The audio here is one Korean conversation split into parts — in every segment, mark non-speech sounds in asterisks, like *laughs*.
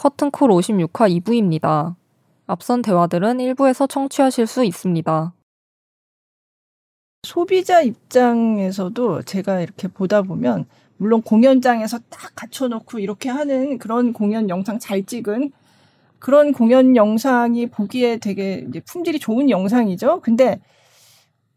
커튼콜 56화 2부입니다. 앞선 대화들은 1부에서 청취하실 수 있습니다. 소비자 입장에서도 제가 이렇게 보다 보면 물론 공연장에서 딱 갖춰놓고 이렇게 하는 그런 공연 영상 잘 찍은 그런 공연 영상이 보기에 되게 품질이 좋은 영상이죠. 근데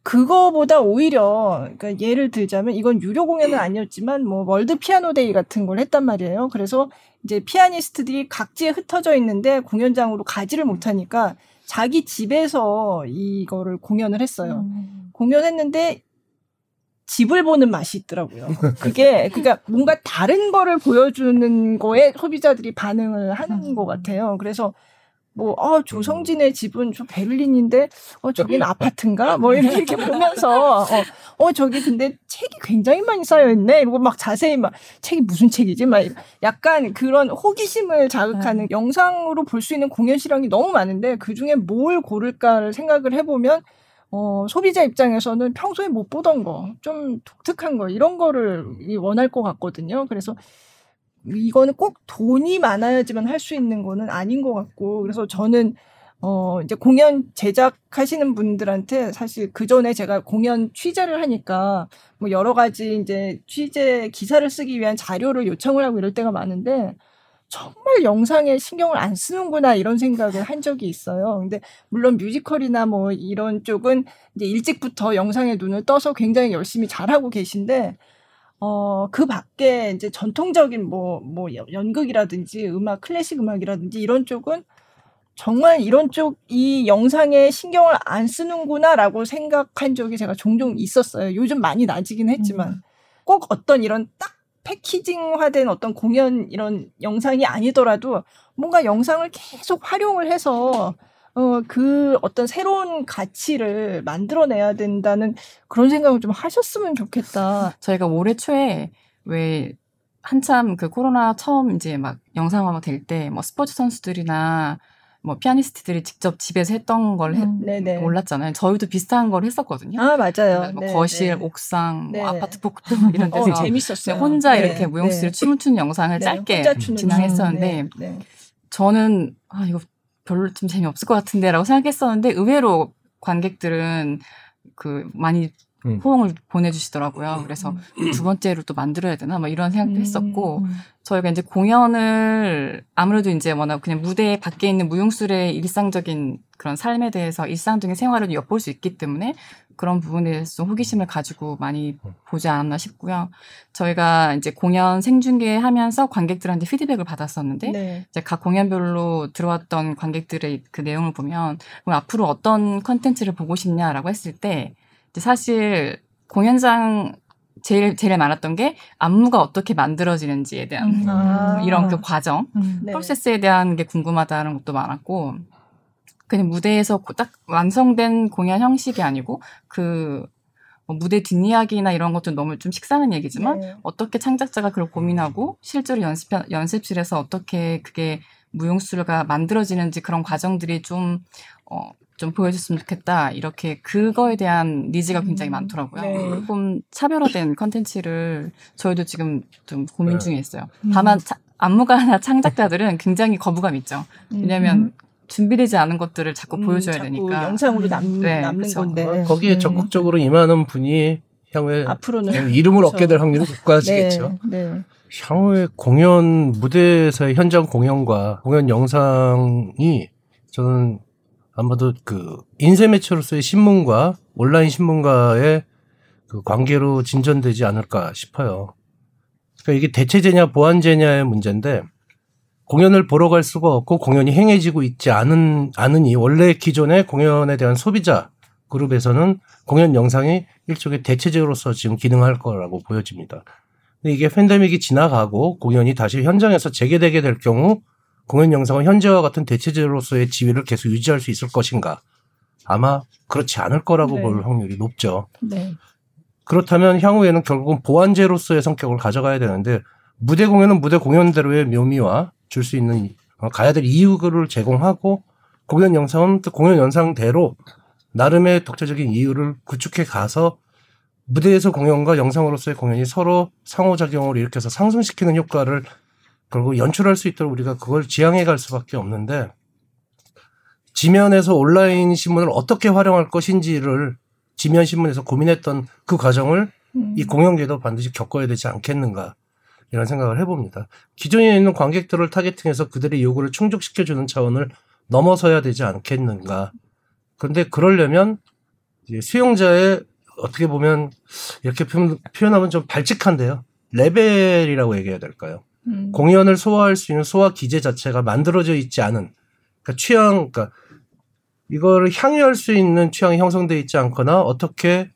그거보다 오히려 그러니까 예를 들자면 이건 유료 공연은 아니었지만 뭐 World Piano Day 같은 걸 했단 말이에요. 그래서 이제 피아니스트들이 각지에 흩어져 있는데 공연장으로 가지를 못하니까 자기 집에서 이거를 공연을 했어요. 음. 공연했는데 집을 보는 맛이 있더라고요. 그게 *laughs* 그러니까 뭔가 다른 거를 보여주는 거에 소비자들이 반응을 하는 음. 것 같아요. 그래서 뭐, 어, 조성진의 집은 저 베를린인데, 어, 저긴 아파트인가? 뭐, 이렇게, *laughs* 이렇게 보면서, 어, 어, 저기 근데 책이 굉장히 많이 쌓여있네? 이러고 막 자세히 막, 책이 무슨 책이지? 막, 약간 그런 호기심을 자극하는 네. 영상으로 볼 수 있는 공연 실황이 너무 많은데, 그 중에 뭘 고를까를 생각을 해보면, 어, 소비자 입장에서는 평소에 못 보던 거, 좀 독특한 거, 이런 거를 원할 것 같거든요. 그래서, 이거는 꼭 돈이 많아야지만 할 수 있는 거는 아닌 것 같고 그래서 저는 어 이제 공연 제작하시는 분들한테 사실 그 전에 제가 공연 취재를 하니까 뭐 여러 가지 이제 취재 기사를 쓰기 위한 자료를 요청을 하고 이럴 때가 많은데 정말 영상에 신경을 안 쓰는구나 이런 생각을 한 적이 있어요. 근데 물론 뮤지컬이나 뭐 이런 쪽은 이제 일찍부터 영상에 눈을 떠서 굉장히 열심히 잘하고 계신데 어, 그 밖에 이제 전통적인 뭐, 뭐, 연극이라든지 음악, 클래식 음악이라든지 이런 쪽은 정말 이런 쪽 이 영상에 신경을 안 쓰는구나라고 생각한 적이 제가 종종 있었어요. 요즘 많이 나아지긴 했지만 음. 꼭 어떤 이런 딱 패키징화된 어떤 공연 이런 영상이 아니더라도 뭔가 영상을 계속 활용을 해서 어, 그 어떤 새로운 가치를 만들어내야 된다는 그런 생각을 좀 하셨으면 좋겠다. 저희가 올해 초에 왜 한참 그 코로나 처음 이제 막 영상화가 될 때 뭐 스포츠 선수들이나 뭐 피아니스트들이 직접 집에서 했던 걸 해, 음, 올랐잖아요. 저희도 비슷한 걸 했었거든요. 아 맞아요. 뭐 네, 거실, 네. 옥상, 뭐 아파트 복도 이런 데서 어, 재밌었어요. 혼자 네, 이렇게 무용수를 네. 춤을 추는 영상을 짧게 진행했었는데 저는 아 이거 별로 좀 재미없을 것 같은데라고 생각했었는데 의외로 관객들은 그 많이 음. 호응을 보내주시더라고요. 그래서 음. 두 번째로 또 만들어야 되나 뭐 이런 생각도 음. 했었고 음. 저희가 이제 공연을 아무래도 이제 워낙 그냥 무대 밖에 있는 무용술의 일상적인 그런 삶에 대해서 일상적인 생활을 엿볼 수 있기 때문에 그런 부분에 대해서 좀 호기심을 가지고 많이 보지 않았나 싶고요. 저희가 이제 공연 생중계하면서 관객들한테 피드백을 받았었는데 네. 이제 각 공연별로 들어왔던 관객들의 그 내용을 보면 앞으로 어떤 컨텐츠를 보고 싶냐라고 했을 때 사실 공연장 제일 제일 많았던 게 안무가 어떻게 만들어지는지에 대한 음. 아. 이런 그 과정 음. 네. 프로세스에 대한 게 궁금하다는 것도 많았고 그냥 무대에서 딱 완성된 공연 형식이 아니고 그뭐 무대 뒷이야기나 이런 것도 너무 좀 식상한 얘기지만 네. 어떻게 창작자가 그걸 고민하고 실제로 연습 연습실에서 어떻게 그게 무용수가 만들어지는지 그런 과정들이 좀 어, 좀 보여줬으면 좋겠다. 이렇게 그거에 대한 니즈가 굉장히 음, 많더라고요. 네. 조금 차별화된 컨텐츠를 저희도 지금 좀 고민 네. 중에 있어요. 음. 다만 차, 안무가나 창작자들은 굉장히 거부감 있죠. 왜냐하면 음. 준비되지 않은 것들을 자꾸 음, 보여줘야 자꾸 되니까 영상으로 남, 네, 남는 그쵸. 건데 거기에 음. 적극적으로 임하는 분이 향후에 앞으로는 이름을 그렇죠. 얻게 될 확률이 높아지겠죠. *laughs* 네, 네. 향후에 공연 무대에서의 현장 공연과 공연 영상이 저는 아마도 그 인쇄 매체로서의 신문과 온라인 신문과의 그 관계로 진전되지 않을까 싶어요. 그러니까 이게 대체제냐 보완제냐의 문제인데 공연을 보러 갈 수가 없고 공연이 행해지고 있지 않은 않으니 원래 기존의 공연에 대한 소비자 그룹에서는 공연 영상이 일종의 대체제로서 지금 기능할 거라고 보여집니다. 근데 이게 팬데믹이 지나가고 공연이 다시 현장에서 재개되게 될 경우 공연 영상은 현재와 같은 대체제로서의 지위를 계속 유지할 수 있을 것인가? 아마 그렇지 않을 거라고 네. 볼 확률이 높죠. 네. 그렇다면 향후에는 결국은 보완제로서의 성격을 가져가야 되는데 무대 공연은 무대 공연대로의 묘미와 줄 수 있는 어, 가야 될 이유를 제공하고 공연 영상은 또 공연 영상대로 나름의 독자적인 이유를 구축해 가서 무대에서 공연과 영상으로서의 공연이 서로 상호작용을 일으켜서 상승시키는 효과를 그리고 연출할 수 있도록 우리가 그걸 지향해 갈 수밖에 없는데 지면에서 온라인 신문을 어떻게 활용할 것인지를 지면 신문에서 고민했던 그 과정을 음. 이 공연계도 반드시 겪어야 되지 않겠는가 이런 생각을 해봅니다. 기존에 있는 관객들을 타겟팅해서 그들의 요구를 충족시켜주는 차원을 넘어서야 되지 않겠는가. 그런데 그러려면 이제 수용자의 어떻게 보면 이렇게 표현하면 좀 발칙한데요. 레벨이라고 얘기해야 될까요? 음. 공연을 소화할 수 있는 소화 기제 자체가 만들어져 있지 않은 그러니까 취향 그러니까 이거를 향유할 수 있는 취향이 형성돼 있지 않거나 어떻게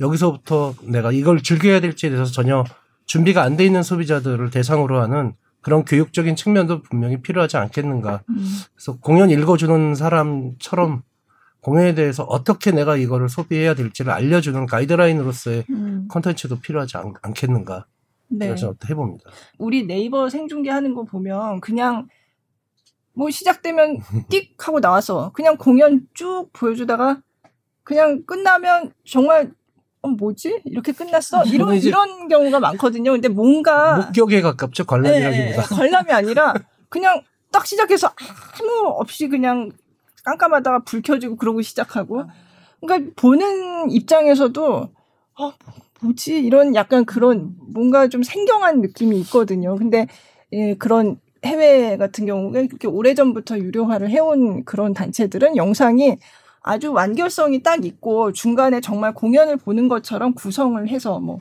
여기서부터 내가 이걸 즐겨야 될지에 대해서 전혀 준비가 안 돼 있는 소비자들을 대상으로 하는 그런 교육적인 측면도 분명히 필요하지 않겠는가. 음. 그래서 공연 읽어주는 사람처럼 공연에 대해서 어떻게 내가 이거를 소비해야 될지를 알려주는 가이드라인으로서의 음. 컨텐츠도 필요하지 않, 겠는가 네. 이런 생각도 해봅니다. 우리 네이버 생중계하는 거 보면 그냥 뭐 시작되면 *laughs* 띡 하고 나와서 그냥 공연 쭉 보여주다가 그냥 끝나면 정말 어 뭐지 이렇게 끝났어 *laughs* 이런 이런 경우가 많거든요. 근데 뭔가 목격에 가깝죠 관람이라기보다 네, *laughs* 관람이 아니라 그냥 딱 시작해서 아무 없이 그냥 깜깜하다가 불 켜지고 그러고 시작하고 그러니까 보는 입장에서도 어 뭐지 이런 약간 그런 뭔가 좀 생경한 느낌이 있거든요. 근데 예, 그런 해외 같은 경우에 그렇게 오래전부터 유료화를 해온 그런 단체들은 영상이 아주 완결성이 딱 있고 중간에 정말 공연을 보는 것처럼 구성을 해서 뭐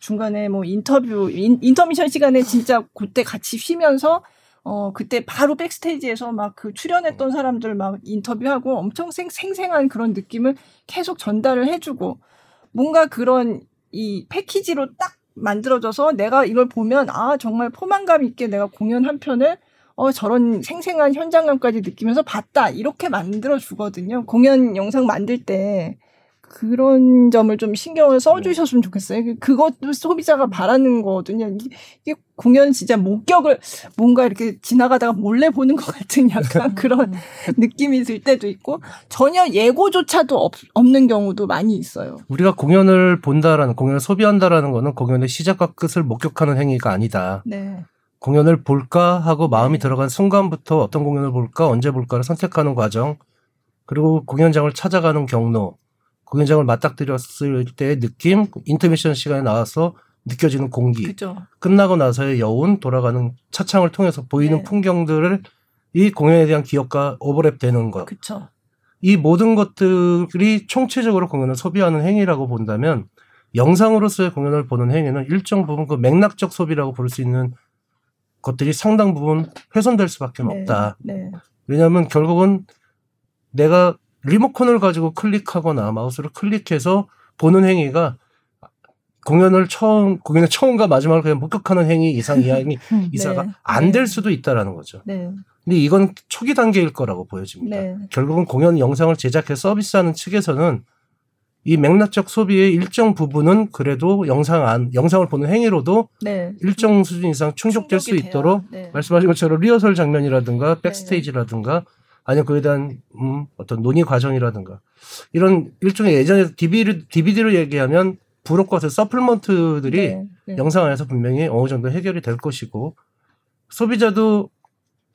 중간에 뭐 인터뷰 인, 인터미션 시간에 진짜 그때 같이 쉬면서 어 그때 바로 백스테이지에서 막 그 출연했던 사람들 막 인터뷰하고 엄청 생, 생생한 그런 느낌을 계속 전달을 해주고 뭔가 그런 이 패키지로 딱 만들어져서 내가 이걸 보면 아 정말 포만감 있게 내가 공연 한 편을 어 저런 생생한 현장감까지 느끼면서 봤다 이렇게 만들어 주거든요. 공연 영상 만들 때 그런 점을 좀 신경을 써주셨으면 좋겠어요. 그, 그것도 소비자가 바라는 거거든요. 이게 공연 진짜 목격을 뭔가 이렇게 지나가다가 몰래 보는 것 같은 약간 *laughs* 그런 느낌이 들 때도 있고 전혀 예고조차도 없, 없는 경우도 많이 있어요. 우리가 공연을 본다라는 공연을 소비한다라는 거는 공연의 시작과 끝을 목격하는 행위가 아니다. 네. 공연을 볼까 하고 마음이 들어간 순간부터 어떤 공연을 볼까 언제 볼까를 선택하는 과정 그리고 공연장을 찾아가는 경로 공연장을 맞닥뜨렸을 때의 느낌, 인터미션 시간에 나와서 느껴지는 공기, 그쵸. 끝나고 나서의 여운, 돌아가는 차창을 통해서 보이는 네. 풍경들을 이 공연에 대한 기억과 오버랩되는 것. 그쵸. 이 모든 것들이 총체적으로 공연을 소비하는 행위라고 본다면 영상으로서의 공연을 보는 행위는 일정 부분 그 맥락적 소비라고 볼 수 있는 것들이 상당 부분 훼손될 수밖에 네. 없다. 네. 왜냐하면 결국은 내가 리모컨을 가지고 클릭하거나 마우스를 클릭해서 보는 행위가 공연을 처음 공연의 처음과 마지막을 그냥 목격하는 행위 이상 이하이 음, *laughs* 이사가 네. 안될 네. 수도 있다라는 거죠. 네. 근데 이건 초기 단계일 거라고 보여집니다. 네. 결국은 공연 영상을 제작해 서비스하는 측에서는 이 맥락적 소비의 일정 부분은 그래도 영상 안 영상을 보는 행위로도 네. 일정 수준 이상 충족될 수 있도록 네. 말씀하신 것처럼 리허설 장면이라든가 네. 백스테이지라든가 아니면 그에 대한 음, 어떤 논의 과정이라든가 이런 일종의 예전에 DVD로, DVD로 얘기하면 부록과 서플먼트들이 네, 네. 영상 안에서 분명히 어느 정도 해결이 될 것이고 소비자도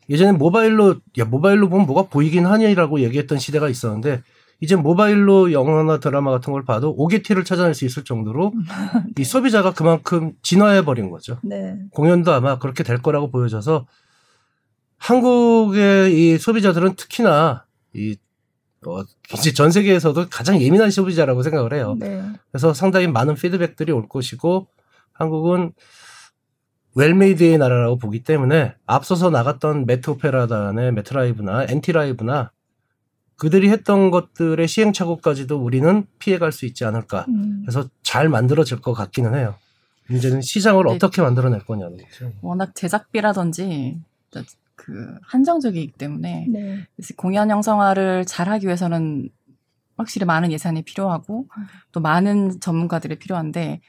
예전에 모바일로 야 모바일로 보면 뭐가 보이긴 하냐라고 얘기했던 시대가 있었는데 이제 모바일로 영화나 드라마 같은 걸 봐도 OGT를 찾아낼 수 있을 정도로 *laughs* 이 소비자가 그만큼 진화해 버린 거죠. 네. 공연도 아마 그렇게 될 거라고 보여져서 한국의 이 소비자들은 특히나 이 어, 이제 전 세계에서도 가장 예민한 소비자라고 생각을 해요. 네. 그래서 상당히 많은 피드백들이 올 것이고 한국은 well-made의 나라라고 보기 때문에 앞서서 나갔던 메트 오페라단의 메트 라이브나 NT Live나 그들이 했던 것들의 시행착오까지도 우리는 피해갈 수 있지 않을까. 음. 그래서 잘 만들어질 것 같기는 해요. 문제는 시장을 네. 어떻게 만들어낼 거냐는 거죠. 워낙 제작비라든지 그 한정적이기 때문에 네. 공연 영상화를 잘하기 위해서는 확실히 많은 예산이 필요하고 또 많은 전문가들이 필요한데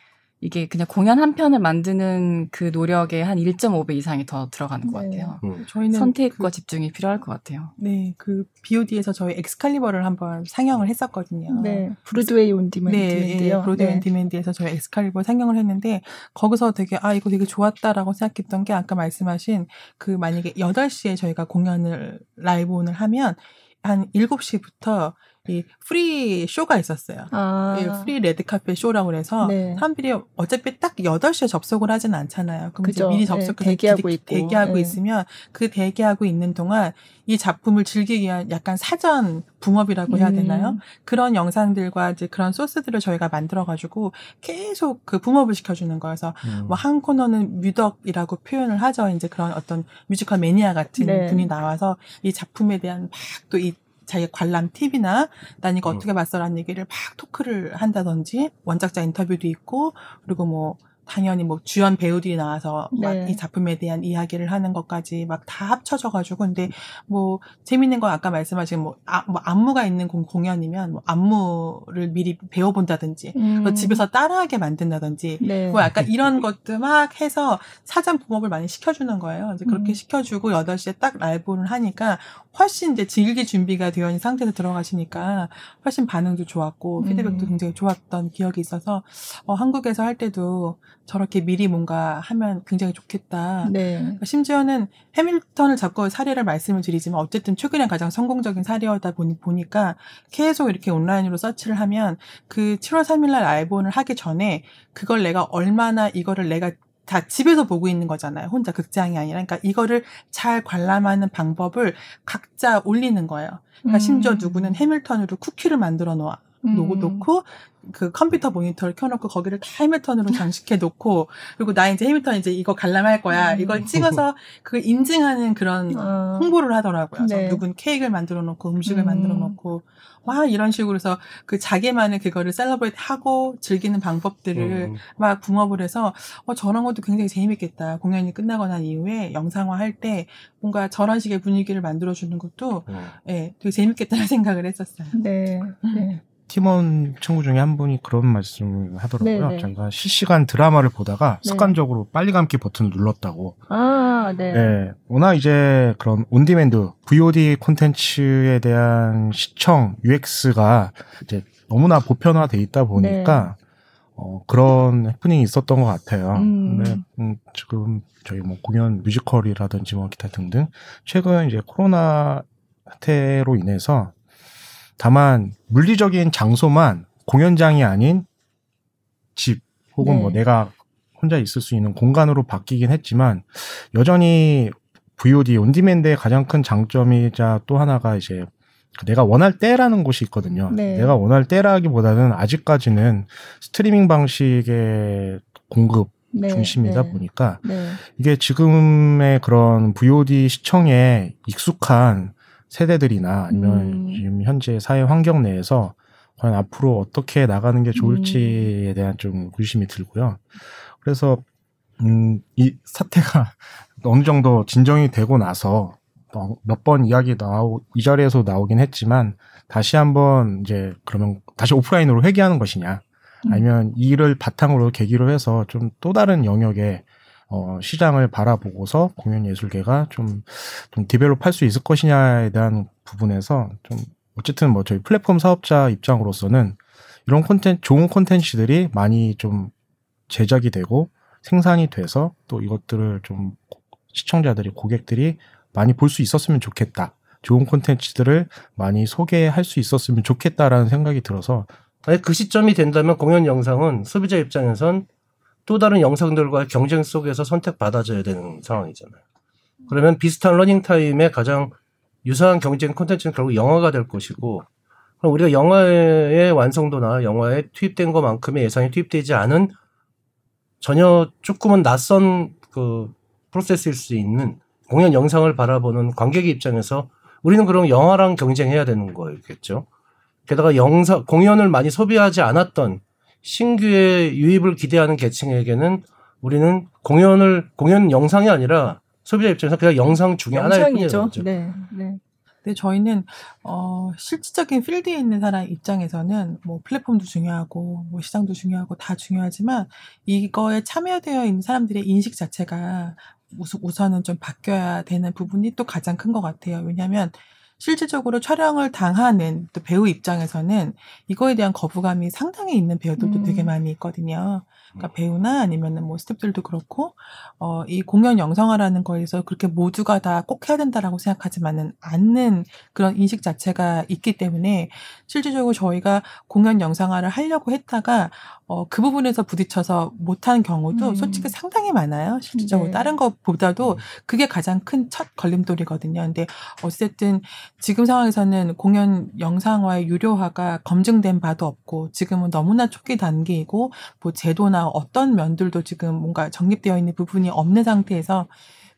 이게 그냥 공연 한 편을 만드는 그 노력에 한 1.5배 이상이 더 들어가는 것 네. 같아요. 음. 저희는 선택과 그, 집중이 필요할 것 같아요. 네, 그 BOD에서 저희 엑스칼리버를 한번 상영을 했었거든요. 네, 브로드웨이 온 디맨드인데요. 네, 브로드웨이 온 네. 디맨드에서 저희 엑스칼리버 상영을 했는데 거기서 되게 아 이거 되게 좋았다라고 생각했던 게 아까 말씀하신 그 만약에 8시에 저희가 공연을 live on을 하면 한 7시부터 이 pre-show가 있었어요. 아. 예, pre 레드카펫 쇼라고 그래서 네. 사람들이 어차피 딱 8시에 접속을 하진 않잖아요. 그럼 이제 미리 네, 접속해서 네, 대기하고, 기, 있고. 대기하고 네. 있으면 그 대기하고 있는 동안 이 작품을 즐기기 위한 약간 사전 boom up이라고 해야 되나요? 음. 그런 영상들과 이제 그런 소스들을 저희가 만들어 가지고 계속 그 boom up을 시켜주는 거여서 음. 뭐 한 코너는 뮤덕이라고 표현을 하죠. 이제 그런 어떤 뮤지컬 매니아 같은 네. 분이 나와서 이 작품에 대한 막 또이 자기 관람 팁이나 난 이거 음. 어떻게 봤어라는 얘기를 막 토크를 한다든지 원작자 인터뷰도 있고 그리고 뭐 당연히 뭐 주연 배우들이 나와서 네. 막이 작품에 대한 이야기를 하는 것까지 막 다 합쳐져 가지고 근데 뭐 재밌는 건 아까 말씀하신 뭐, 아, 뭐 안무가 있는 공, 공연이면 뭐 안무를 미리 배워본다든지 음. 집에서 따라하게 만든다든지 네. 뭐 약간 이런 것도 막 해서 사전 붕업을 많이 시켜주는 거예요. 이제 그렇게 음. 시켜주고 8시에 딱 라이브를 하니까 훨씬 이제 즐길 준비가 되어 있는 상태에서 들어가시니까 훨씬 반응도 좋았고 피드백도 음. 굉장히 좋았던 기억이 있어서 어, 한국에서 할 때도 저렇게 미리 뭔가 하면 굉장히 좋겠다. 네. 그러니까 심지어는 해밀턴을 잡고 사례를 말씀을 드리지만 어쨌든 최근에 가장 성공적인 사례였다 보니 보니까 계속 이렇게 온라인으로 서치를 하면 그 7월 3일날 라이브온을 하기 전에 그걸 내가 얼마나 이거를 내가 다 집에서 보고 있는 거잖아요. 혼자 극장이 아니라. 그러니까 이거를 잘 관람하는 방법을 각자 올리는 거예요. 그러니까 음. 심지어 누구는 해밀턴으로 쿠키를 만들어 놓아. 음. 놓고 그 컴퓨터 모니터를 켜놓고 거기를 다 해밀턴으로 장식해 놓고 그리고 나 이제 해밀턴 이제 이거 관람할 거야 음. 이걸 찍어서 그 인증하는 그런 어. 홍보를 하더라고요. 네. 누군 케이크를 만들어 놓고 음식을 음. 만들어 놓고 와 이런 식으로 해서 그 자기만의 그거를 celebrate 하고 즐기는 방법들을 음. 막 boom up을 해서 어 저런 것도 굉장히 재밌겠다 공연이 끝나고 난 이후에 영상화 할 때 뭔가 저런 식의 분위기를 만들어 주는 것도 음. 예 네, 되게 재밌겠다는 *laughs* 생각을 했었어요. 네. 네. 팀원 친구 중에 한 분이 그런 말씀을 하더라고요. 네네. 자기가 실시간 드라마를 보다가 네. 습관적으로 빨리 감기 버튼을 눌렀다고. 아, 네. 네. 워낙 이제 그런 on-demand, VOD 콘텐츠에 대한 시청, UX가 이제 너무나 보편화돼 있다 보니까 네. 어, 그런 해프닝이 있었던 것 같아요. 음. 근데 음, 지금 저희 뭐 공연 뮤지컬이라든지 뭐 기타 등등 최근 이제 코로나 사태로 인해서 다만 물리적인 장소만 공연장이 아닌 집 혹은 뭐 네. 뭐 내가 혼자 있을 수 있는 공간으로 바뀌긴 했지만 여전히 VOD 온디맨드의 가장 큰 장점이자 또 하나가 이제 내가 원할 때라는 곳이 있거든요. 네. 내가 원할 때라기보다는 아직까지는 스트리밍 방식의 공급 네, 중심이다 네, 보니까 네. 이게 지금의 그런 VOD 시청에 익숙한 세대들이나 아니면 음. 지금 현재 사회 환경 내에서 과연 앞으로 어떻게 나가는 게 좋을지에 음. 대한 좀 의심이 들고요. 그래서 음, 이 사태가 *laughs* 어느 정도 진정이 되고 나서 몇 번 이야기 나오 이 자리에서 나오긴 했지만 다시 한번 이제 그러면 다시 오프라인으로 회귀하는 것이냐 음. 아니면 이를 바탕으로 계기로 해서 좀 또 다른 영역에 어, 시장을 바라보고서 공연 예술계가 좀, 좀 디벨롭할 수 있을 것이냐에 대한 부분에서 좀 어쨌든 뭐 저희 플랫폼 사업자 입장으로서는 이런 콘텐츠, 좋은 콘텐츠들이 많이 좀 제작이 되고 생산이 돼서 또 이것들을 좀 시청자들이, 고객들이 많이 볼 수 있었으면 좋겠다. 좋은 콘텐츠들을 많이 소개할 수 있었으면 좋겠다라는 생각이 들어서 아니 그 시점이 된다면 공연 영상은 소비자 입장에선 또 다른 영상들과의 경쟁 속에서 선택받아줘야 되는 상황이잖아요. 그러면 비슷한 러닝 타임에 가장 유사한 경쟁 콘텐츠는 결국 영화가 될 것이고 그럼 우리가 영화의 완성도나 영화에 투입된 것만큼의 예산이 투입되지 않은 전혀 조금은 낯선 그 프로세스일 수 있는 공연 영상을 바라보는 관객의 입장에서 우리는 그럼 영화랑 경쟁해야 되는 거겠죠. 게다가 영상 공연을 많이 소비하지 않았던 신규의 유입을 기대하는 계층에게는 우리는 공연을 공연 영상이 아니라 소비자 입장에서 그냥 영상 중에 하나일 뿐이죠. 네, 네. 근데 저희는 어 실질적인 필드에 있는 사람 입장에서는 뭐 플랫폼도 중요하고 뭐 시장도 중요하고 다 중요하지만 이거에 참여되어 있는 사람들의 인식 자체가 우선은 좀 바뀌어야 되는 부분이 또 가장 큰 것 같아요. 왜냐하면 실질적으로 촬영을 당하는 또 배우 입장에서는 이거에 대한 거부감이 상당히 있는 배우들도 음. 되게 많이 있거든요. 그러니까 배우나 아니면은 뭐 스탭들도 그렇고 어 이 공연 영상화라는 거에서 그렇게 모두가 다 꼭 해야 된다라고 생각하지만은 않는 그런 인식 자체가 있기 때문에 실질적으로 저희가 공연 영상화를 하려고 했다가 어, 그 부분에서 부딪혀서 못한 경우도 음. 솔직히 상당히 많아요. 실질적으로 네. 다른 것보다도 음. 그게 가장 큰 첫 걸림돌이거든요. 근데 어쨌든 지금 상황에서는 공연 영상화의 유료화가 검증된 바도 없고 지금은 너무나 초기 단계이고 뭐 제도나 어떤 면들도 지금 뭔가 정립되어 있는 부분이 없는 상태에서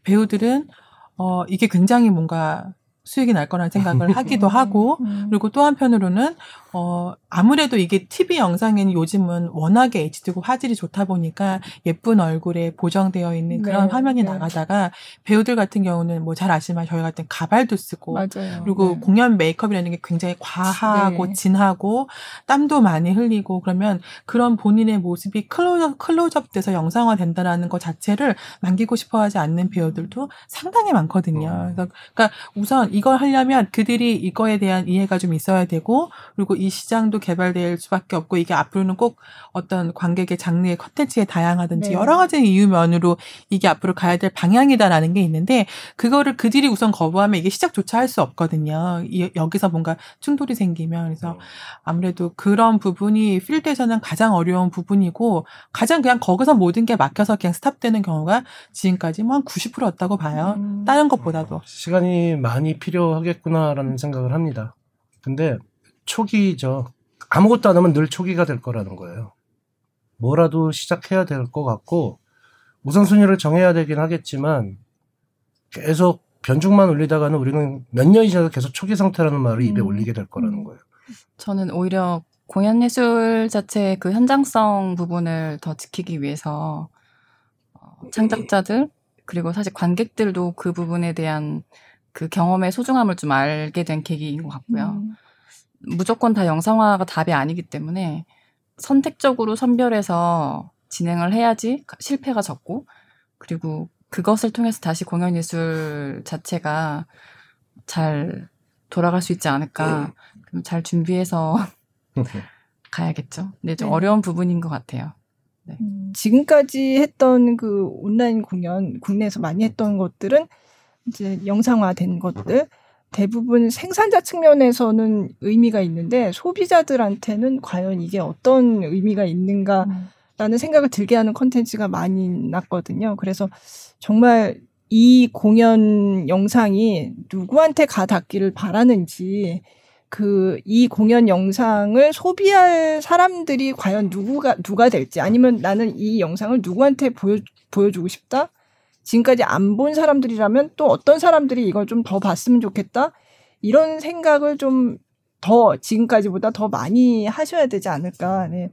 배우들은 어, 이게 굉장히 뭔가 수익이 날 거라는 생각을 *laughs* 하기도 하고 음. 그리고 또 한편으로는 어 아무래도 이게 TV 영상에는 요즘은 워낙에 HD고 화질이 좋다 보니까 예쁜 얼굴에 보정되어 있는 그런 네, 화면이 네. 나가다가 배우들 같은 경우는 뭐 잘 아시지만 저희 같은 가발도 쓰고 맞아요. 그리고 네. 공연 메이크업이라는 게 굉장히 과하고 네. 진하고 땀도 많이 흘리고 그러면 그런 본인의 모습이 클로즈업, 클로즈업 돼서 영상화 된다라는 것 자체를 남기고 싶어 하지 않는 배우들도 상당히 많거든요. 어. 그래서 그러니까 우선 이걸 하려면 그들이 이거에 대한 이해가 좀 있어야 되고 그리고 이 시장도 개발될 수밖에 없고 이게 앞으로는 꼭 어떤 관객의 장르의 컨텐츠의 다양하든지 네. 여러 가지 이유면으로 이게 앞으로 가야 될 방향이다라는 게 있는데 그거를 그들이 우선 거부하면 이게 시작조차 할 수 없거든요. 이, 여기서 뭔가 충돌이 생기면 그래서 네. 아무래도 그런 부분이 필드에서는 가장 어려운 부분이고 가장 그냥 거기서 모든 게 막혀서 그냥 스탑되는 경우가 지금까지 뭐 한 90%였다고 봐요. 음. 다른 것보다도 시간이 많이 필요하겠구나라는 생각을 합니다. 근데 초기죠. 아무것도 안 하면 늘 초기가 될 거라는 거예요. 뭐라도 시작해야 될 것 같고 우선순위를 정해야 되긴 하겠지만 계속 변죽만 올리다가는 우리는 몇 년이 지나도 계속 초기 상태라는 말을 입에 음. 올리게 될 거라는 음. 거예요. 저는 오히려 공연 예술 자체의 그 현장성 부분을 더 지키기 위해서 어, 창작자들 그리고 사실 관객들도 그 부분에 대한 그 경험의 소중함을 좀 알게 된 계기인 것 같고요. 음. 무조건 다 영상화가 답이 아니기 때문에 선택적으로 선별해서 진행을 해야지 실패가 적고 그리고 그것을 통해서 다시 공연 예술 자체가 잘 돌아갈 수 있지 않을까. 그럼 잘 준비해서 *laughs* 가야겠죠. 근데 좀 네. 어려운 부분인 것 같아요. 네. 음, 지금까지 했던 그 온라인 공연, 국내에서 많이 했던 것들은 이제 영상화된 것들, 대부분 생산자 측면에서는 의미가 있는데 소비자들한테는 과연 이게 어떤 의미가 있는가라는 음. 생각을 들게 하는 컨텐츠가 많이 났거든요. 그래서 정말 이 공연 영상이 누구한테 가 닿기를 바라는지 그 이 공연 영상을 소비할 사람들이 과연 누구가 누가 될지 아니면 나는 이 영상을 누구한테 보여 보여주고 싶다 지금까지 안 본 사람들이라면 또 어떤 사람들이 이걸 좀 더 봤으면 좋겠다. 이런 생각을 좀 더 지금까지보다 더 많이 하셔야 되지 않을까. 네.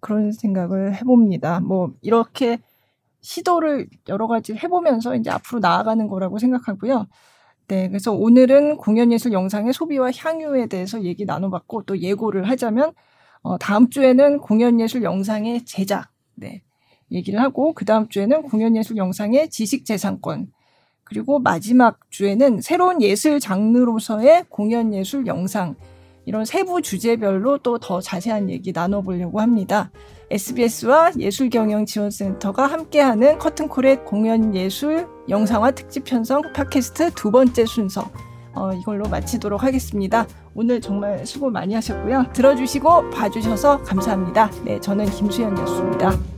그런 생각을 해봅니다. 뭐, 이렇게 시도를 여러 가지 해보면서 이제 앞으로 나아가는 거라고 생각하고요. 네. 그래서 오늘은 공연예술 영상의 소비와 향유에 대해서 얘기 나눠봤고 또 예고를 하자면, 어, 다음 주에는 공연예술 영상의 제작, 네. 얘기를 하고 그 다음 주에는 공연예술 영상의 지식재산권 그리고 마지막 주에는 새로운 예술 장르로서의 공연예술 영상 이런 세부 주제별로 또 더 자세한 얘기 나눠보려고 합니다. SBS와 예술경영지원센터가 함께하는 커튼콜의 공연예술 영상화 특집 편성 팟캐스트 두 번째 순서 어, 이걸로 마치도록 하겠습니다. 오늘 정말 수고 많이 하셨고요. 들어주시고 봐주셔서 감사합니다. 네, 저는 김수현이었습니다.